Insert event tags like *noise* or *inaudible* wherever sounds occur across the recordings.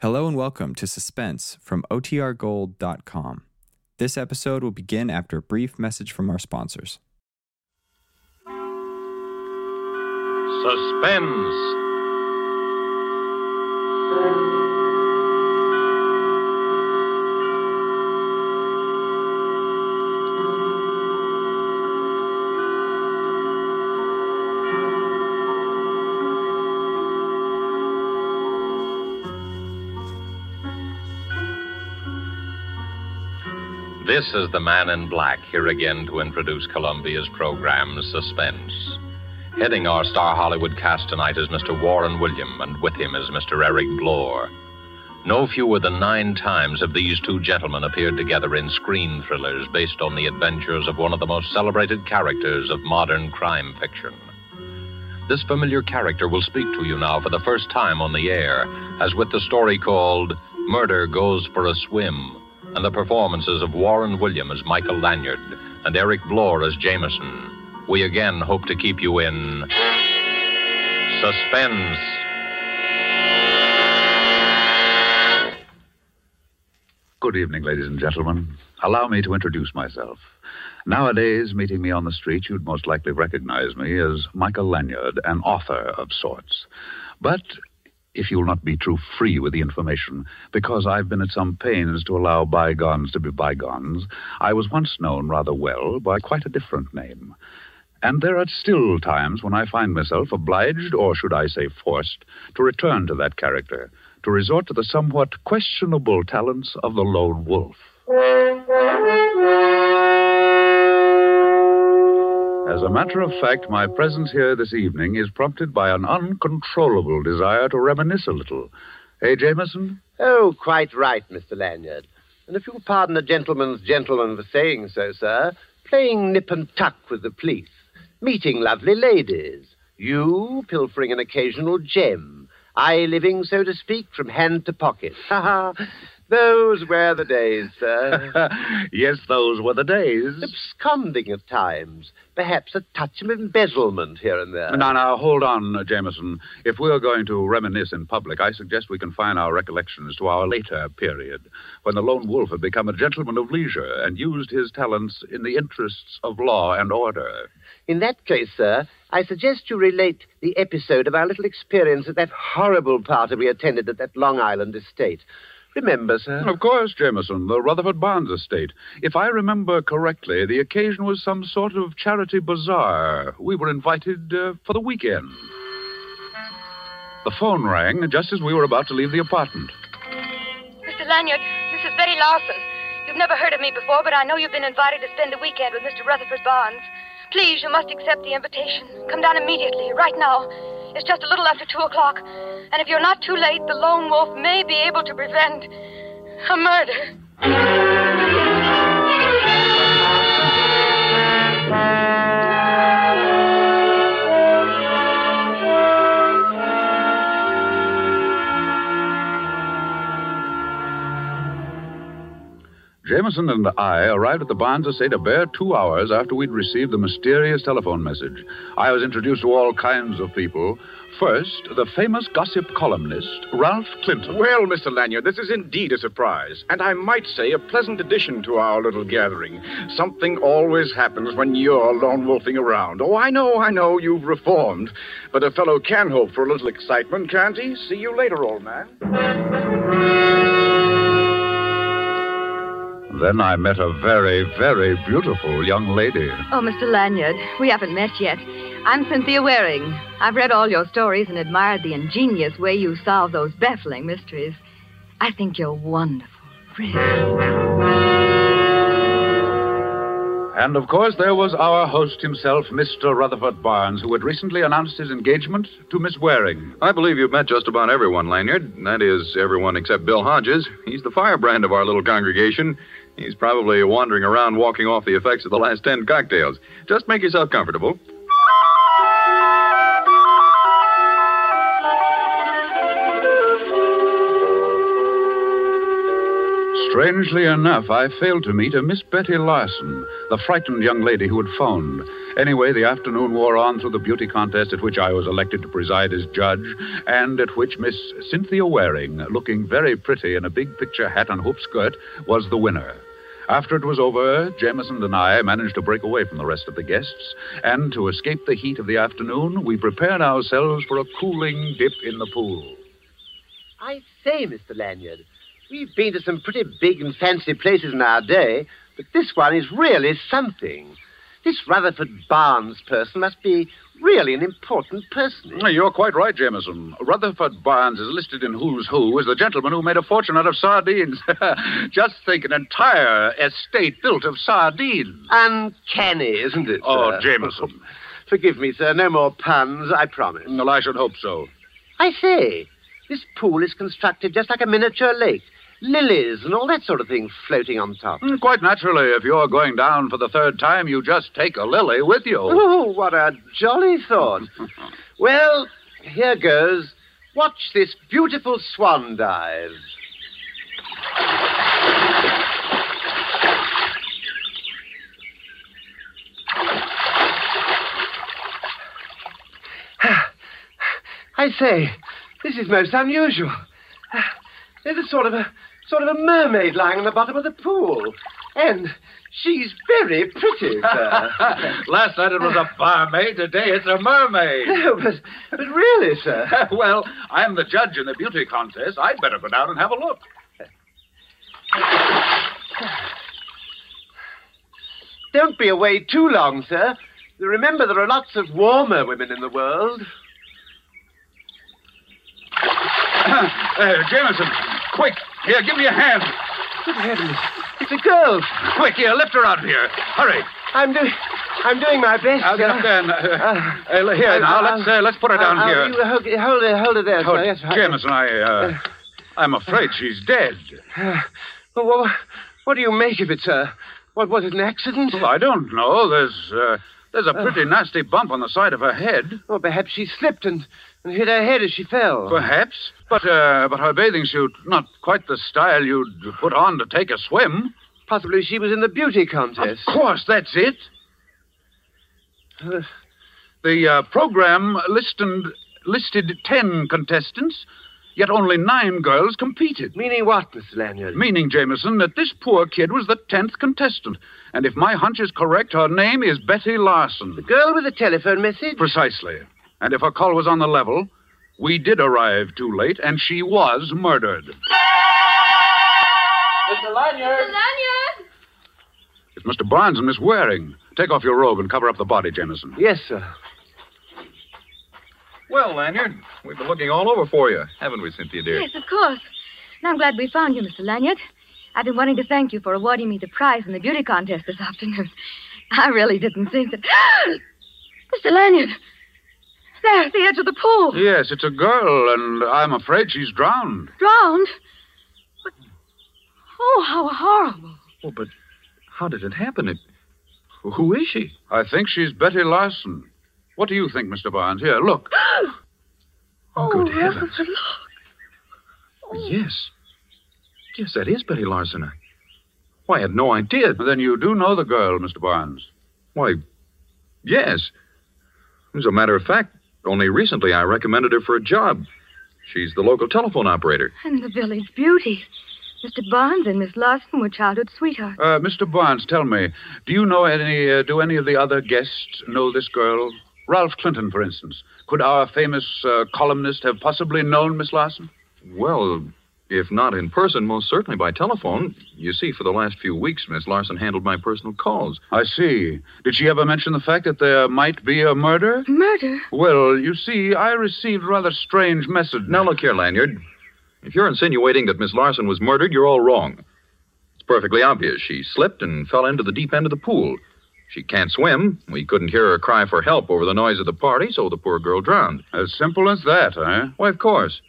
Hello and welcome to Suspense from OTRGold.com. This episode will begin after a brief message from our sponsors. Suspense. This is the man in black here again to introduce Columbia's program, Suspense. Heading our star Hollywood cast tonight is Mr. Warren William, and with him is Mr. Eric Blore. No fewer than nine times have these two gentlemen appeared together in screen thrillers based on the adventures of one of the most celebrated characters of modern crime fiction. This familiar character will speak to you now for the first time on the air, as with the story called Murder Goes for a Swim, and the performances of Warren William as Michael Lanyard and Eric Blore as Jameson. We again hope to keep you in suspense. Good evening, ladies and gentlemen. Allow me to introduce myself. Nowadays, meeting me on the street, you'd most likely recognize me as Michael Lanyard, an author of sorts. But if you'll not be too free with the information, because I've been at some pains to allow bygones to be bygones, I was once known rather well by quite a different name. And there are still times when I find myself obliged, or should I say forced, to return to that character, to resort to the somewhat questionable talents of the lone wolf. *laughs* As a matter of fact, my presence here this evening is prompted by an uncontrollable desire to reminisce a little. Hey, Jameson? Oh, quite right, Mr. Lanyard. And if you'll pardon a gentleman's gentleman for saying so, sir, playing nip and tuck with the police, meeting lovely ladies, you pilfering an occasional gem, I living, so to speak, from hand to pocket. *laughs* Ha ha! Those were the days, sir. *laughs* yes, those were the days. Absconding at times. Perhaps a touch of embezzlement here and there. Now, now, hold on, Jameson. If we're going to reminisce in public, I suggest we confine our recollections to our later period, when the lone wolf had become a gentleman of leisure and used his talents in the interests of law and order. In that case, sir, I suggest you relate the episode of our little experience at that horrible party we attended at that Long Island estate. Remember, sir? Of course, Jameson, the Rutherford Barnes estate. If I remember correctly, the occasion was some sort of charity bazaar. We were invited uh, for the weekend. The phone rang just as we were about to leave the apartment. Mr. Lanyard, this is Betty Larson. You've never heard of me before, but I know you've been invited to spend the weekend with Mr. Rutherford Barnes. Please, you must accept the invitation. Come down immediately, right now. It's just a little after two o'clock. And if you're not too late, the lone wolf may be able to prevent a murder. Jameson and I arrived at the Barnes estate a bare two hours after we'd received the mysterious telephone message. I was introduced to all kinds of people. First, the famous gossip columnist, Ralph Clinton. Well, Mr. Lanyard, this is indeed a surprise, and I might say a pleasant addition to our little gathering. Something always happens when you're lone wolfing around. Oh, I know, I know, you've reformed. But a fellow can hope for a little excitement, can't he? See you later, old man. Then I met a very, very beautiful young lady. Oh, Mr. Lanyard, we haven't met yet. I'm Cynthia Waring. I've read all your stories and admired the ingenious way you solve those baffling mysteries. I think you're wonderful, really. And of course, there was our host himself, Mr. Rutherford Barnes, who had recently announced his engagement to Miss Waring. I believe you've met just about everyone, Lanyard. That is, everyone except Bill Hodges. He's the firebrand of our little congregation. He's probably wandering around walking off the effects of the last ten cocktails. Just make yourself comfortable. Strangely enough, I failed to meet a Miss Betty Larson, the frightened young lady who had phoned. Anyway, the afternoon wore on through the beauty contest at which I was elected to preside as judge, and at which Miss Cynthia Waring, looking very pretty in a big picture hat and hoop skirt, was the winner. After it was over, Jameson and I managed to break away from the rest of the guests, and to escape the heat of the afternoon, we prepared ourselves for a cooling dip in the pool. I say, Mr. Lanyard, we've been to some pretty big and fancy places in our day, but this one is really something. This Rutherford Barnes person must be really an important person. You're quite right, Jameson. Rutherford Barnes is listed in Who's Who as the gentleman who made a fortune out of sardines. *laughs* Just think, an entire estate built of sardines. Uncanny, isn't it? Oh, sir? Jameson. Forgive me, sir. No more puns, I promise. Well, I should hope so. I say, this pool is constructed just like a miniature lake. Lilies and all that sort of thing floating on top. Mm, Quite naturally, if you're going down for the third time, you just take a lily with you. Oh, what a jolly thought. *laughs* well, here goes. Watch this beautiful swan dive. *sighs* I say, this is most unusual. *sighs* There's a sort of a sort of a mermaid lying in the bottom of the pool. And she's very pretty, sir. *laughs* Last night it was a barmaid, today it's a mermaid. no, *laughs* but, but really, sir. *laughs* well, I'm the judge in the beauty contest. I'd better go down and have a look. Don't be away too long, sir. Remember, there are lots of warmer women in the world. *clears throat* uh, Jameson, quick, here, give me a hand. Good heavens. It's a girl. Quick, here, lift her out of here. Hurry. I'm doing I'm doing my best. I'll get up there. and, uh, Uh, uh, here, I'll- now, I'll- let's, uh, let's put her down here. You hold, hold her, hold her there, Oh, sir. Yes. Jameson, I, uh, I'm afraid she's dead. Well, what, what do you make of it, sir? What was it, an accident? Well, I don't know. There's, uh, there's a pretty nasty bump on the side of her head. Or perhaps she slipped and, and hit her head as she fell. Perhaps. But, uh, but her bathing suit, not quite the style you'd put on to take a swim. Possibly she was in the beauty contest. Of course, that's it. Uh, The uh, program listed, listed ten contestants, yet only nine girls competed. meaning what, Mr. Lanyard? Meaning, Jameson, that this poor kid was the tenth contestant. And if my hunch is correct, her name is Betty Larson. The girl with the telephone message? Precisely. And if her call was on the level, we did arrive too late, and she was murdered. Mr. Lanyard! Mr. Lanyard! It's Mr. Barnes and Miss Waring. Take off your robe and cover up the body, Jameson. Yes, sir. Well, Lanyard, we've been looking all over for you, haven't we, Cynthia, dear? Yes, of course. And I'm glad we found you, Mr. Lanyard. I've been wanting to thank you for awarding me the prize in the beauty contest this afternoon. *laughs* I really didn't think that. *gasps* Mr. Lanyard! There, at the edge of the pool. Yes, it's a girl, and I'm afraid she's drowned. Drowned? But... Oh, how horrible. Well, but how did it happen? It... Who is she? I think she's Betty Larson. What do you think, Mr. Barnes? Here, look. *gasps* Oh, good oh, Rutherford, heavens. look. Oh. Yes. Yes, that is Betty Larson. I... Why, I had no idea. Then you do know the girl, Mr. Barnes. Why, yes. As a matter of fact, only recently I recommended her for a job. She's the local telephone operator. And the village beauty. Mr. Barnes and Miss Larson were childhood sweethearts. Uh, Mr. Barnes, tell me, do you know any, uh, do any of the other guests know this girl? Ralph Clinton, for instance. Could our famous uh, columnist have possibly known Miss Larson? Well, if not in person, most certainly by telephone. You see, for the last few weeks, Miss Larson handled my personal calls. I see. Did she ever mention the fact that there might be a murder? Murder? Well, you see, I received a rather strange message. Now, look here, Lanyard. If you're insinuating that Miss Larson was murdered, you're all wrong. It's perfectly obvious. She slipped and fell into the deep end of the pool. She can't swim. We couldn't hear her cry for help over the noise of the party, so the poor girl drowned. As simple as that, eh? Why, of course.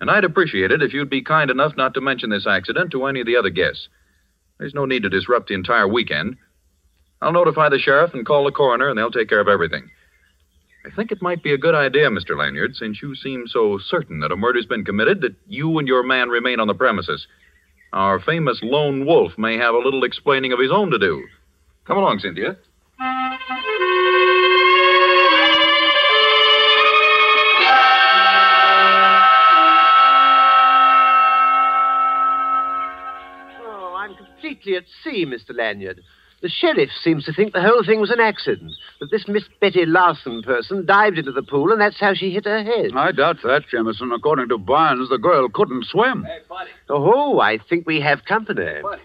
And I'd appreciate it if you'd be kind enough not to mention this accident to any of the other guests. There's no need to disrupt the entire weekend. I'll notify the sheriff and call the coroner, and they'll take care of everything. I think it might be a good idea, Mr. Lanyard, since you seem so certain that a murder's been committed, that you and your man remain on the premises. Our famous lone wolf may have a little explaining of his own to do. Come along, Cynthia. Completely at sea, Mr. Lanyard. The sheriff seems to think the whole thing was an accident, that this Miss Betty Larson person dived into the pool and that's how she hit her head. I doubt that, Jameson. According to Barnes, the girl couldn't swim. Hey, buddy. Oh, I think we have company. Buddy.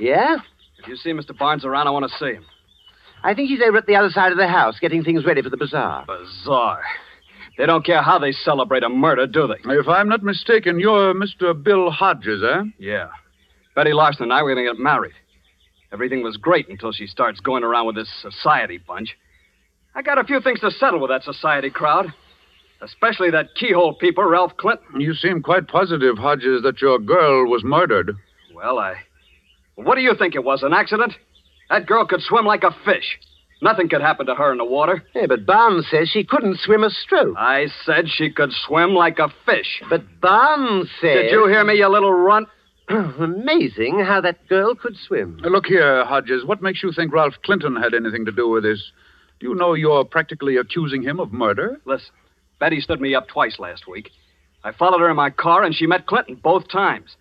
Yeah? If you see Mr. Barnes around, I want to see him. I think he's over at the other side of the house getting things ready for the bazaar. Bazaar? They don't care how they celebrate a murder, do they? If I'm not mistaken, you're Mr. Bill Hodges, eh? Yeah. Betty Larson and I were going to get married. Everything was great until she starts going around with this society bunch. I got a few things to settle with that society crowd. Especially that keyhole peeper, Ralph Clinton. You seem quite positive, Hodges, that your girl was murdered. Well, I. What do you think it was? An accident? That girl could swim like a fish. Nothing could happen to her in the water. Yeah, but Barnes says she couldn't swim a stroke. I said she could swim like a fish. But Barnes says. Did you hear me, you little runt? *clears throat* Amazing how that girl could swim. Uh, Look here, Hodges. What makes you think Ralph Clinton had anything to do with this? Do you know you're practically accusing him of murder? Listen, Betty stood me up twice last week. I followed her in my car, and she met Clinton both times.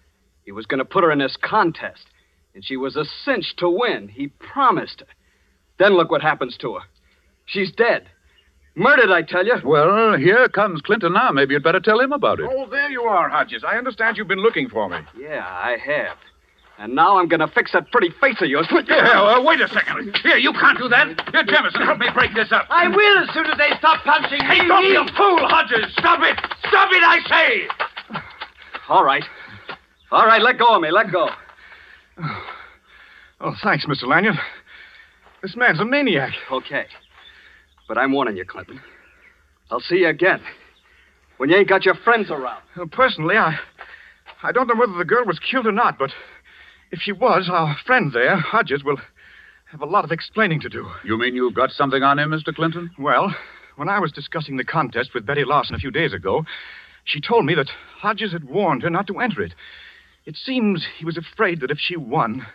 He was going to put her in this contest, and she was a cinch to win. He promised her. Then look what happens to her. She's dead. Murdered, I tell you. Well, here comes Clinton now. Maybe you'd better tell him about it. Oh, there you are, Hodges. I understand you've been looking for me. Yeah, I have. And now I'm going to fix that pretty face of yours. Yeah, uh, wait a second. Here, you can't do that. Here, Jameson, help me break this up. I will as soon as they stop punching me. Hey, don't be a fool, Hodges. Stop it. Stop it, I say. All right. All right, let go of me. Let go. Oh, thanks, Mr. Lanyard. This man's a maniac. Okay. But I'm warning you, Clinton. I'll see you again. When you ain't got your friends around. Uh, personally, I, I don't know whether the girl was killed or not, but if she was, our friend there, Hodges, will have a lot of explaining to do. You mean you've got something on him, Mr. Clinton? Well, when I was discussing the contest with Betty Larson a few days ago, she told me that Hodges had warned her not to enter it. It seems he was afraid that if she won,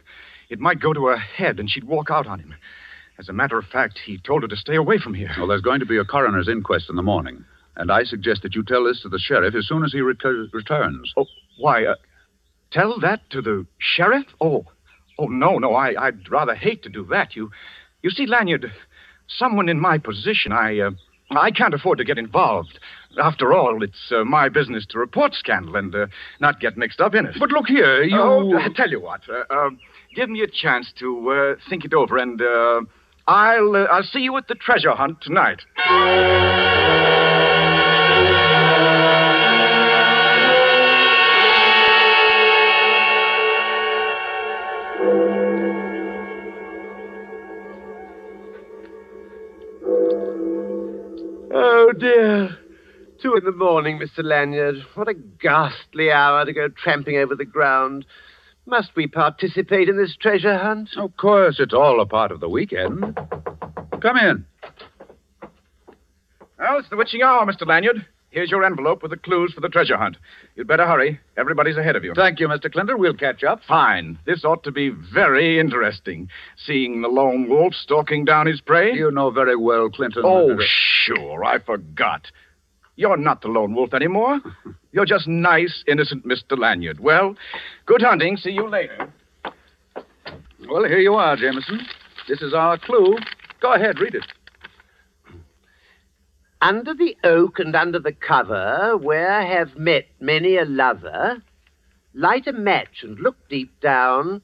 it might go to her head and she'd walk out on him. As a matter of fact, he told her to stay away from here. Well, there's going to be a coroner's inquest in the morning, and I suggest that you tell this to the sheriff as soon as he ret- returns. Oh, why, uh, tell that to the sheriff? Oh, oh, no, no, I, I'd rather hate to do that. You, you see, Lanyard, someone in my position, I, uh, I can't afford to get involved. After all, it's uh, my business to report scandal and uh, not get mixed up in it. But look here, you. Oh, I tell you what. Uh, uh, give me a chance to uh, think it over, and uh, I'll uh, I'll see you at the treasure hunt tonight. Oh, dear. Two in the morning, Mr. Lanyard. What a ghastly hour to go tramping over the ground. Must we participate in this treasure hunt? Of course, it's all a part of the weekend. Come in. Well, it's the witching hour, Mr. Lanyard. Here's your envelope with the clues for the treasure hunt. You'd better hurry. Everybody's ahead of you. Thank you, Mr. Clinton. We'll catch up. Fine. This ought to be very interesting. Seeing the lone wolf stalking down his prey. You know very well, Clinton. Oh, sure. I forgot. You're not the lone wolf anymore. You're just nice, innocent Mr. Lanyard. Well, good hunting. See you later. Well, here you are, Jameson. This is our clue. Go ahead, read it. Under the oak and under the cover, where have met many a lover, light a match and look deep down,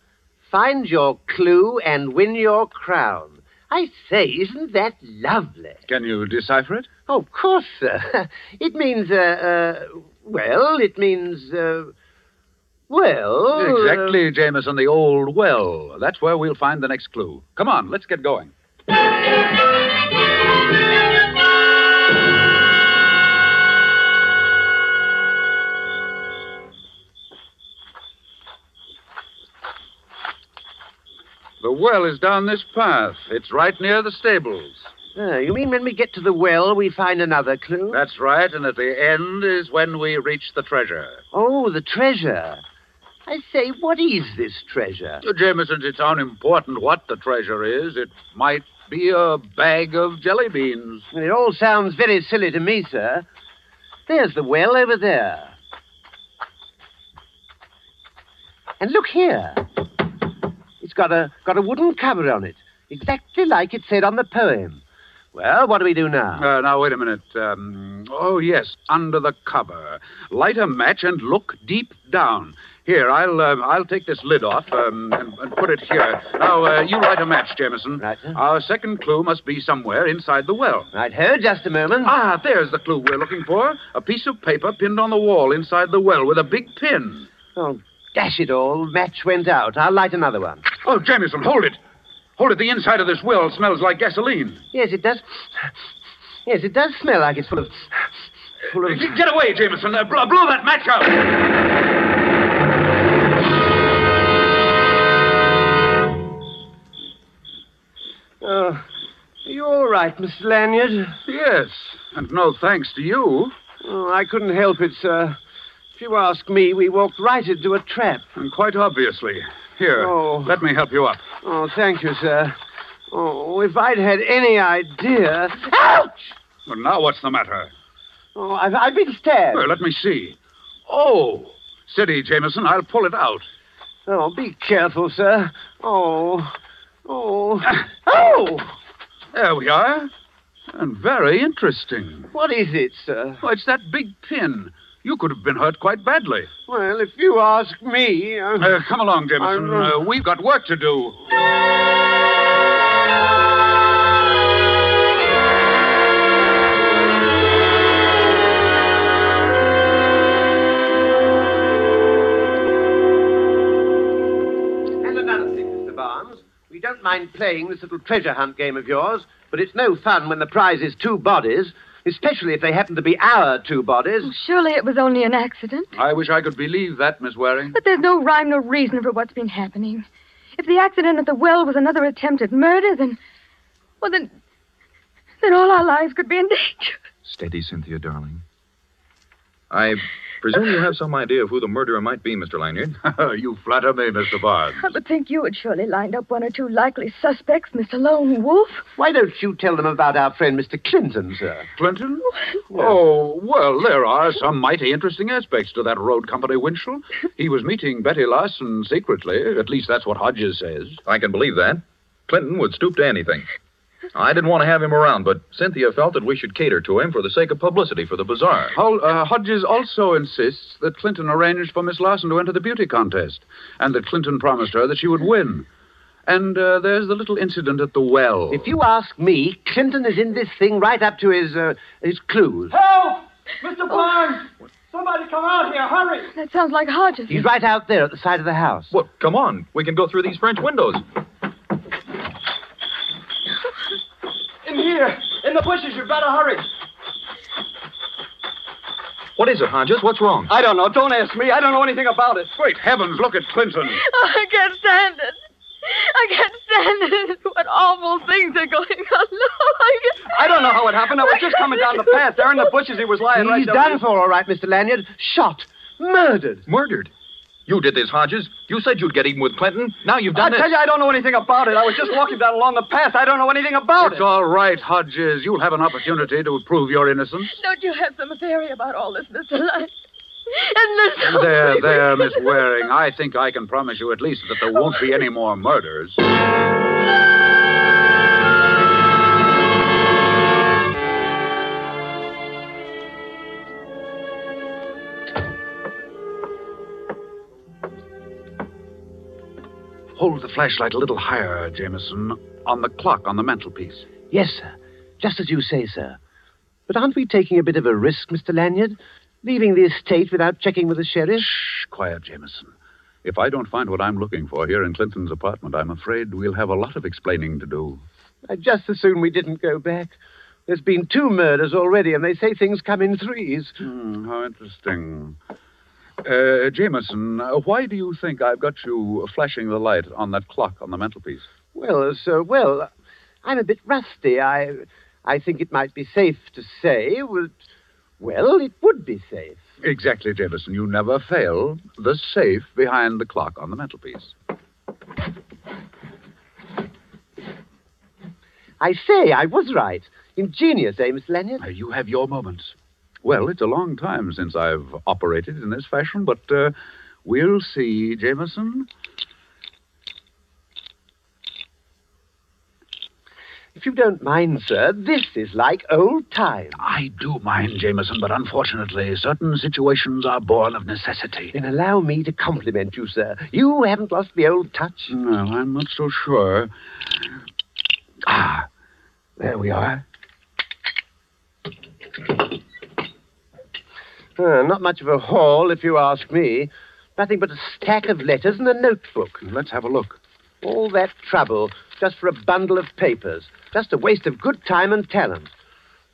find your clue and win your crown. I say, isn't that lovely? Can you decipher it? Oh, of course, sir. *laughs* It means, uh, uh, well, it means, uh, well. uh, Exactly, Jameson, the old well. That's where we'll find the next clue. Come on, let's get going. The well is down this path. It's right near the stables. uh, you mean when we get to the well, we find another clue? That's right, and at the end is when we reach the treasure. Oh, the treasure. I say, what is this treasure? Uh, Jameson, it's unimportant what the treasure is. It might be a bag of jelly beans. It all sounds very silly to me, sir. There's the well over there. And look here. Got a got a wooden cover on it, exactly like it said on the poem. Well, what do we do now? Uh, now, wait a minute. Um, oh, yes, under the cover. Light a match and look deep down. Here, I'll uh, I'll take this lid off um, and, and put it here. Now, uh, you light a match, Jameson. Right, sir. Our second clue must be somewhere inside the well. Right, here, just a moment. Ah, there's the clue we're looking for. A piece of paper pinned on the wall inside the well with a big pin. Oh, dash it all. Match went out. I'll light another one. Oh, Jameson, hold it. Hold it. The inside of this well smells like gasoline. Yes, it does. Yes, it does smell like it's full of. full of. Get away, Jameson. Uh, blow, blow that match out. Oh, are you all right, Mr. Lanyard? Yes, and no thanks to you. Oh, I couldn't help it, sir. If you ask me, we walked right into a trap. And quite obviously. Here, Oh. let me help you up. Oh, thank you, sir. Oh, if I'd had any idea. Ouch! Well, now what's the matter? Oh, I've, I've been stabbed. Well, let me see. Oh, steady, Jameson. I'll pull it out. Oh, be careful, sir. Oh. Oh. Ah. Oh! There we are. And very interesting. What is it, sir? Oh, it's that big pin. You could have been hurt quite badly. Well, if you ask me. Uh... Uh, come along, Jameson. Uh, Uh, we've got work to do. And another thing, Mr. Barnes. We don't mind playing this little treasure hunt game of yours, but it's no fun when the prize is two bodies, especially if they happen to be our two bodies. Oh, surely it was only an accident. I wish I could believe that, Miss Waring. But there's no rhyme, no reason for what's been happening. If the accident at the well was another attempt at murder, then. Well, then. Then all our lives could be in danger. Steady, Cynthia, darling. I presume you have some idea of who the murderer might be, Mr. Lanyard. *laughs* you flatter me, Mr. Barnes. I would think you had surely lined up one or two likely suspects, Mr. Lone Wolf. Why don't you tell them about our friend Mr. Clinton, sir? Clinton? Oh, well, there are some mighty interesting aspects to that road company Winchell. *laughs* He was meeting Betty Larson secretly. At least that's what Hodges says. I can believe that. Clinton would stoop to anything. I didn't want to have him around, but Cynthia felt that we should cater to him for the sake of publicity for the bazaar. Hol- uh, Hodges also insists that Clinton arranged for Miss Larson to enter the beauty contest, and that Clinton promised her that she would win. And uh, there's the little incident at the well. If you ask me, Clinton is in this thing right up to his, uh, his clues. Help! Mr. Barnes! Somebody come out here, hurry! That sounds like Hodges. He's right out there at the side of the house. Well, come on. We can go through these French windows. In here, in the bushes, you better hurry. What is it, Hodges? What's wrong? I don't know. Don't ask me. I don't know anything about it. Great heavens, look at Clinton. Oh, I can't stand it. I can't stand it. What awful things are going on. No, I can't. I don't know how it happened. I was just coming down the path. There in the bushes, he was lying right He's there. done for, all right, Mr. Lanyard. Shot. Murdered. Murdered. You did this, Hodges. You said you'd get even with Clinton. Now you've done it. I tell this. you, I don't know anything about it. I was just walking down along the path. I don't know anything about It's it. all right, Hodges. You'll have an opportunity to prove your innocence. Don't you have some theory about all this, Mr. Lyon? And this There, there, Miss Waring. I think I can promise you at least that there won't be any more murders. Hold the flashlight a little higher, Jameson, on the clock on the mantelpiece. Yes, sir. Just as you say, sir. But aren't we taking a bit of a risk, Mr. Lanyard? Leaving the estate without checking with the sheriff? Shh, quiet, Jameson. If I don't find what I'm looking for here in Clinton's apartment, I'm afraid we'll have a lot of explaining to do. I'd just as soon we didn't go back. There's been two murders already, and they say things come in threes. Hmm, how interesting. Uh, Jameson, why do you think I've got you flashing the light on that clock on the mantelpiece? Well, sir, well, I'm a bit rusty. I, I think it might be safe to say, well, well, it would be safe. Exactly, Jameson. You never fail. The safe behind the clock on the mantelpiece. I say, I was right. Ingenious, eh, Miss Lanyard? Uh, you have your moments. Well, it's a long time since I've operated in this fashion, but uh, We'll see, Jameson. If you don't mind, sir, this is like old times. I do mind, Jameson, but unfortunately, certain situations are born of necessity. Then allow me to compliment you, sir. You haven't lost the old touch. No, I'm not so sure. Ah, there we are. Uh, not much of a haul, if you ask me. Nothing but a stack of letters and a notebook. Let's have a look. All that trouble just for a bundle of papers. Just a waste of good time and talent.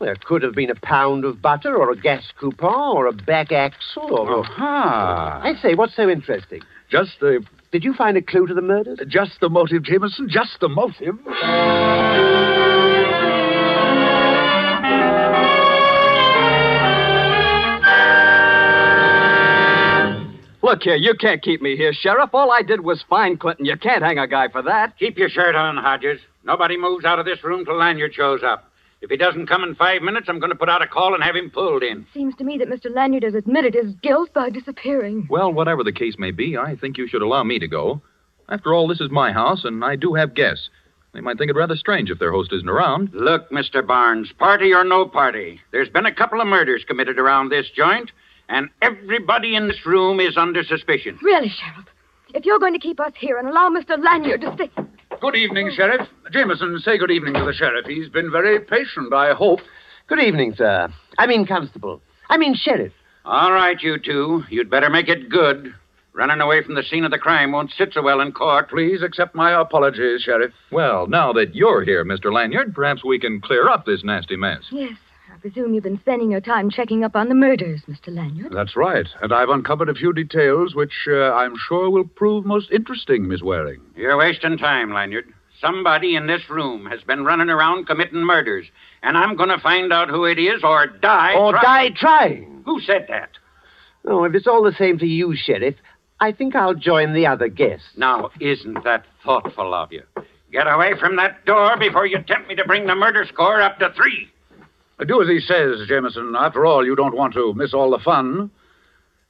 There could have been a pound of butter, or a gas coupon, or a back axle, or. Aha! I say, what's so interesting? Just the Did you find a clue to the murders? just the motive, Jameson. Just the motive. Look here, you can't keep me here, Sheriff. All I did was find Clinton. You can't hang a guy for that. Keep your shirt on, Hodges. Nobody moves out of this room till Lanyard shows up. If he doesn't come in five minutes, I'm going to put out a call and have him pulled in. Seems to me that Mr. Lanyard has admitted his guilt by disappearing. Well, whatever the case may be, I think you should allow me to go. After all, this is my house, and I do have guests. They might think it rather strange if their host isn't around. Look, Mr. Barnes, party or no party, there's been a couple of murders committed around this joint, and everybody in this room is under suspicion. Really, Sheriff, if you're going to keep us here and allow Mr. Lanyard to stay. Good evening, Sheriff. Jameson, say good evening to the sheriff. He's been very patient, I hope. Good evening, sir. I mean, constable. I mean, sheriff. All right, you two, you'd better make it good. Running away from the scene of the crime won't sit so well in court. Please accept my apologies, Sheriff. Well, now that you're here, Mr. Lanyard, perhaps we can clear up this nasty mess. Yes, I presume you've been spending your time checking up on the murders, Mr. Lanyard. That's right. And I've uncovered a few details which uh, I'm sure will prove most interesting, Miss Waring. You're wasting time, Lanyard. Somebody in this room has been running around committing murders, and I'm going to find out who it is or die. or try- die trying. Who said that? Oh, if it's all the same to you, sheriff, I think I'll join the other guests. Now, isn't that thoughtful of you? Get away from that door before you tempt me to bring the murder score up to three. Do as he says, Jameson. After all, you don't want to miss all the fun.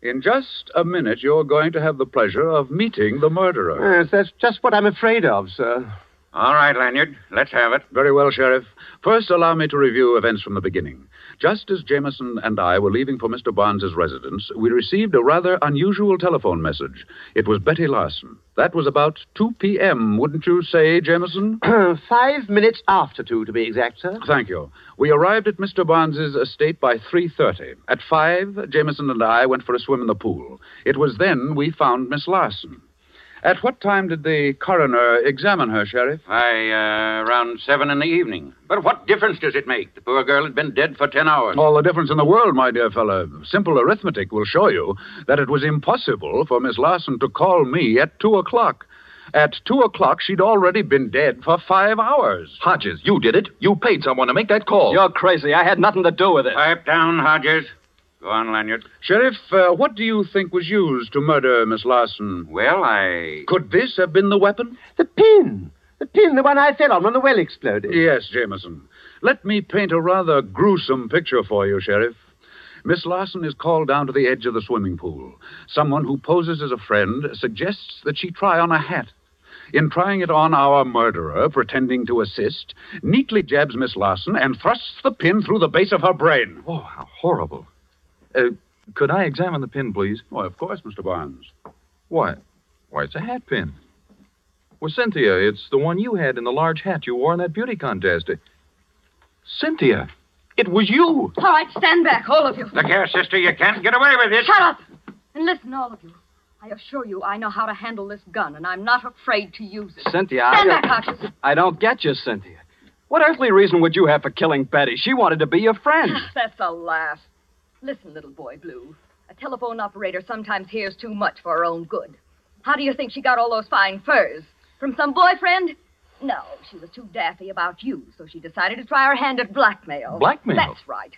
In just a minute, you're going to have the pleasure of meeting the murderer. Yes, that's just what I'm afraid of, sir. All right, Lanyard, let's have it. Very well, Sheriff. First, allow me to review events from the beginning. Just as Jameson and I were leaving for Mr. Barnes's residence, we received a rather unusual telephone message. It was Betty Larson. That was about 2 p.m., wouldn't you say, Jameson? *clears throat* Five minutes after two, to be exact, sir. Thank you. We arrived at Mr. Barnes's estate by 3.30. At 5, Jameson and I went for a swim in the pool. It was then we found Miss Larson. At what time did the coroner examine her, Sheriff? By uh, around seven in the evening. But what difference does it make? The poor girl had been dead for ten hours. All the difference in the world, my dear fellow. Simple arithmetic will show you that it was impossible for Miss Larson to call me at 2 o'clock. At 2 o'clock, she'd already been dead for five hours. Hodges, you did it. You paid someone to make that call. You're crazy. I had nothing to do with it. Pipe down, Hodges. Go on, Lanyard. Sheriff, uh, what do you think was used to murder Miss Larson? Well, I. Could this have been the weapon? The pin. The pin, the one I fell on when the well exploded. Yes, Jameson. Let me paint a rather gruesome picture for you, Sheriff. Miss Larson is called down to the edge of the swimming pool. Someone who poses as a friend suggests that she try on a hat. In trying it on, our murderer, pretending to assist, neatly jabs Miss Larson and thrusts the pin through the base of her brain. Oh, how horrible. Uh, could I examine the pin, please? Why, of course, Mr. Barnes. Why? Why, it's a hat pin. Well, Cynthia, it's the one you had in the large hat you wore in that beauty contest. Uh, Cynthia, it was you. All right, stand back, all of you. Look here, sister, you can't get away with this. Shut up! And listen, all of you. I assure you, I know how to handle this gun, and I'm not afraid to use it. Cynthia, Stand I, back, Hodges. I don't get you, Cynthia. What earthly reason would you have for killing Betty? She wanted to be your friend. *laughs* That's a laugh. Listen, little boy blue. A telephone operator sometimes hears too much for her own good. How do you think she got all those fine furs? From some boyfriend? No, she was too daffy about you, so she decided to try her hand at blackmail. Blackmail? That's right.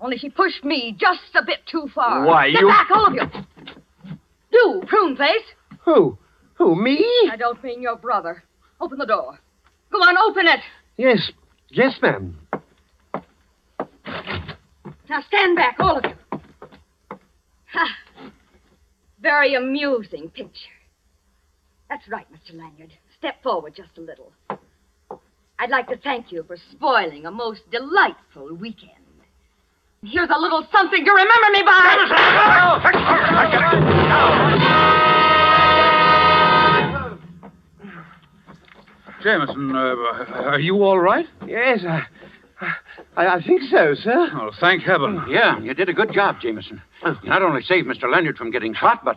Only she pushed me just a bit too far. Why, Get you- back, all of you. Do, prune face. Who? Who, me? I don't mean your brother. Open the door. Go on, open it. Yes. Yes, ma'am. Now stand back, all of you. Ha. very amusing picture. That's right, Mr. Lanyard. Step forward just a little. I'd like to thank you for spoiling a most delightful weekend. Here's a little something to remember me by. Jameson, uh, are you all right? Yes, I, I, I think so, sir. Oh, thank heaven. Oh. Yeah, you did a good job, Jameson. Oh. You not only saved Mr. Leonard from getting shot, but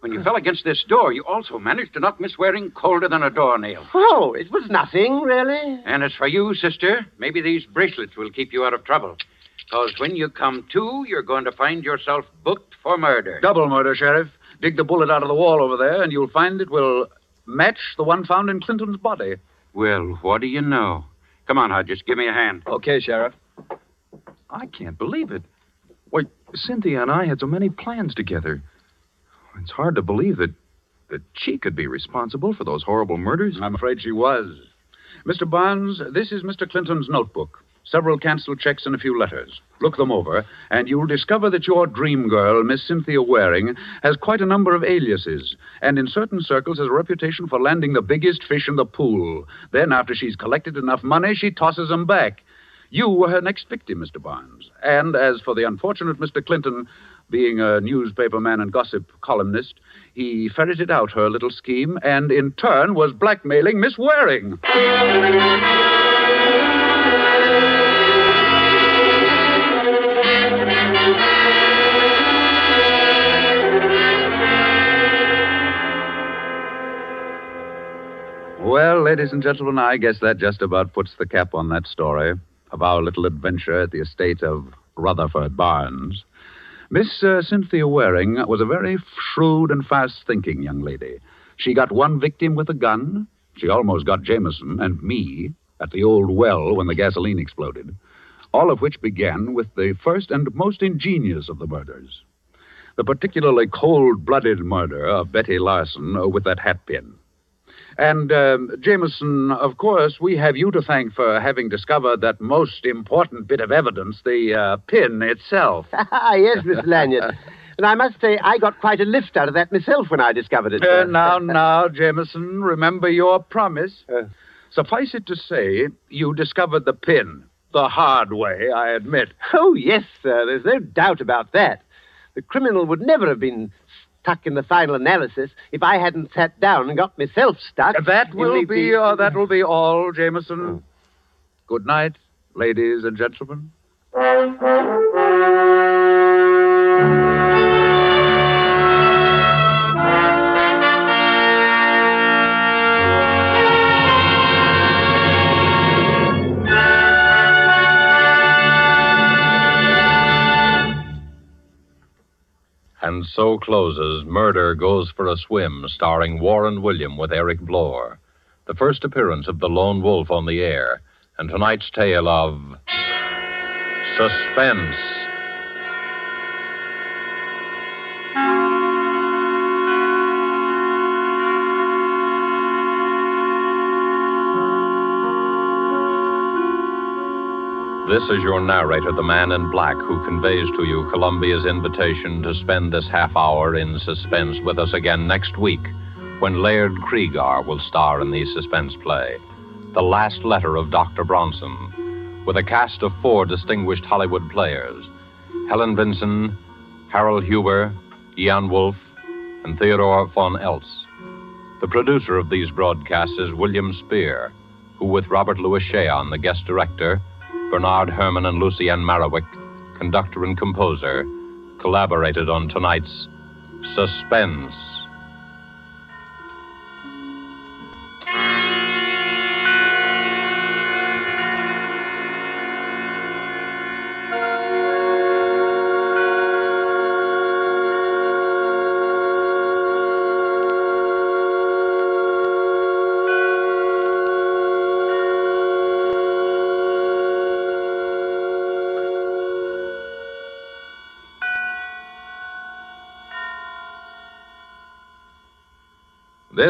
when you oh. fell against this door, you also managed to knock Miss Waring colder than a doornail. Oh, it was nothing, really. And as for you, sister, maybe these bracelets will keep you out of trouble. Because when you come to, you're going to find yourself booked for murder. Double murder, Sheriff. Dig the bullet out of the wall over there, and you'll find it will match the one found in Clinton's body. Well, what do you know? Come on, Hodges, give me a hand. Okay, Sheriff. I can't believe it. Why, Cynthia and I had so many plans together. It's hard to believe that that she could be responsible for those horrible murders. I'm afraid she was. Mr. Barnes, this is Mr. Clinton's notebook. Several canceled checks and a few letters. Look them over, and you'll discover that your dream girl, Miss Cynthia Waring, has quite a number of aliases, and in certain circles has a reputation for landing the biggest fish in the pool. Then, after she's collected enough money, she tosses them back. You were her next victim, Mr. Barnes. And as for the unfortunate Mr. Clinton, being a newspaperman and gossip columnist, he ferreted out her little scheme and in turn was blackmailing Miss Waring. Well, ladies and gentlemen, I guess that just about puts the cap on that story of our little adventure at the estate of Rutherford Barnes. Miss uh, Cynthia Waring was a very shrewd and fast thinking young lady. She got one victim with a gun. She almost got Jameson and me at the old well when the gasoline exploded. All of which began with the first and most ingenious of the murders the particularly cold blooded murder of Betty Larson with that hat pin. And, um, Jameson, of course, we have you to thank for having discovered that most important bit of evidence, the uh, pin itself. *laughs* Ah, yes, Mr. Lanyard. And I must say, I got quite a lift out of that myself when I discovered it. Uh, now, *laughs* now, Jameson, remember your promise. Uh. Suffice it to say, you discovered the pin. The hard way, I admit. Oh, yes, sir. There's no doubt about that. The criminal would never have been stuck in the final analysis if I hadn't sat down and got myself stuck. That will the- be, uh, that will be all, Jameson. Good night, ladies and gentlemen. And so closes Murder Goes for a Swim, starring Warren William with Eric Blore. The first appearance of the lone wolf on the air, and tonight's tale of suspense. This is your narrator, the man in black, who conveys to you Columbia's invitation to spend this half hour in suspense with us again next week when Laird Cregar will star in the suspense play, The Last Letter of Dr. Bronson, with a cast of four distinguished Hollywood players Helen Vinson, Harold Huber, Ian Wolfe, and Theodore von Eltz. The producer of these broadcasts is William Spier, who, with Robert Lewis Shayon, the guest director, Bernard Herrmann and Lucien Moraweck, conductor and composer, collaborated on tonight's Suspense.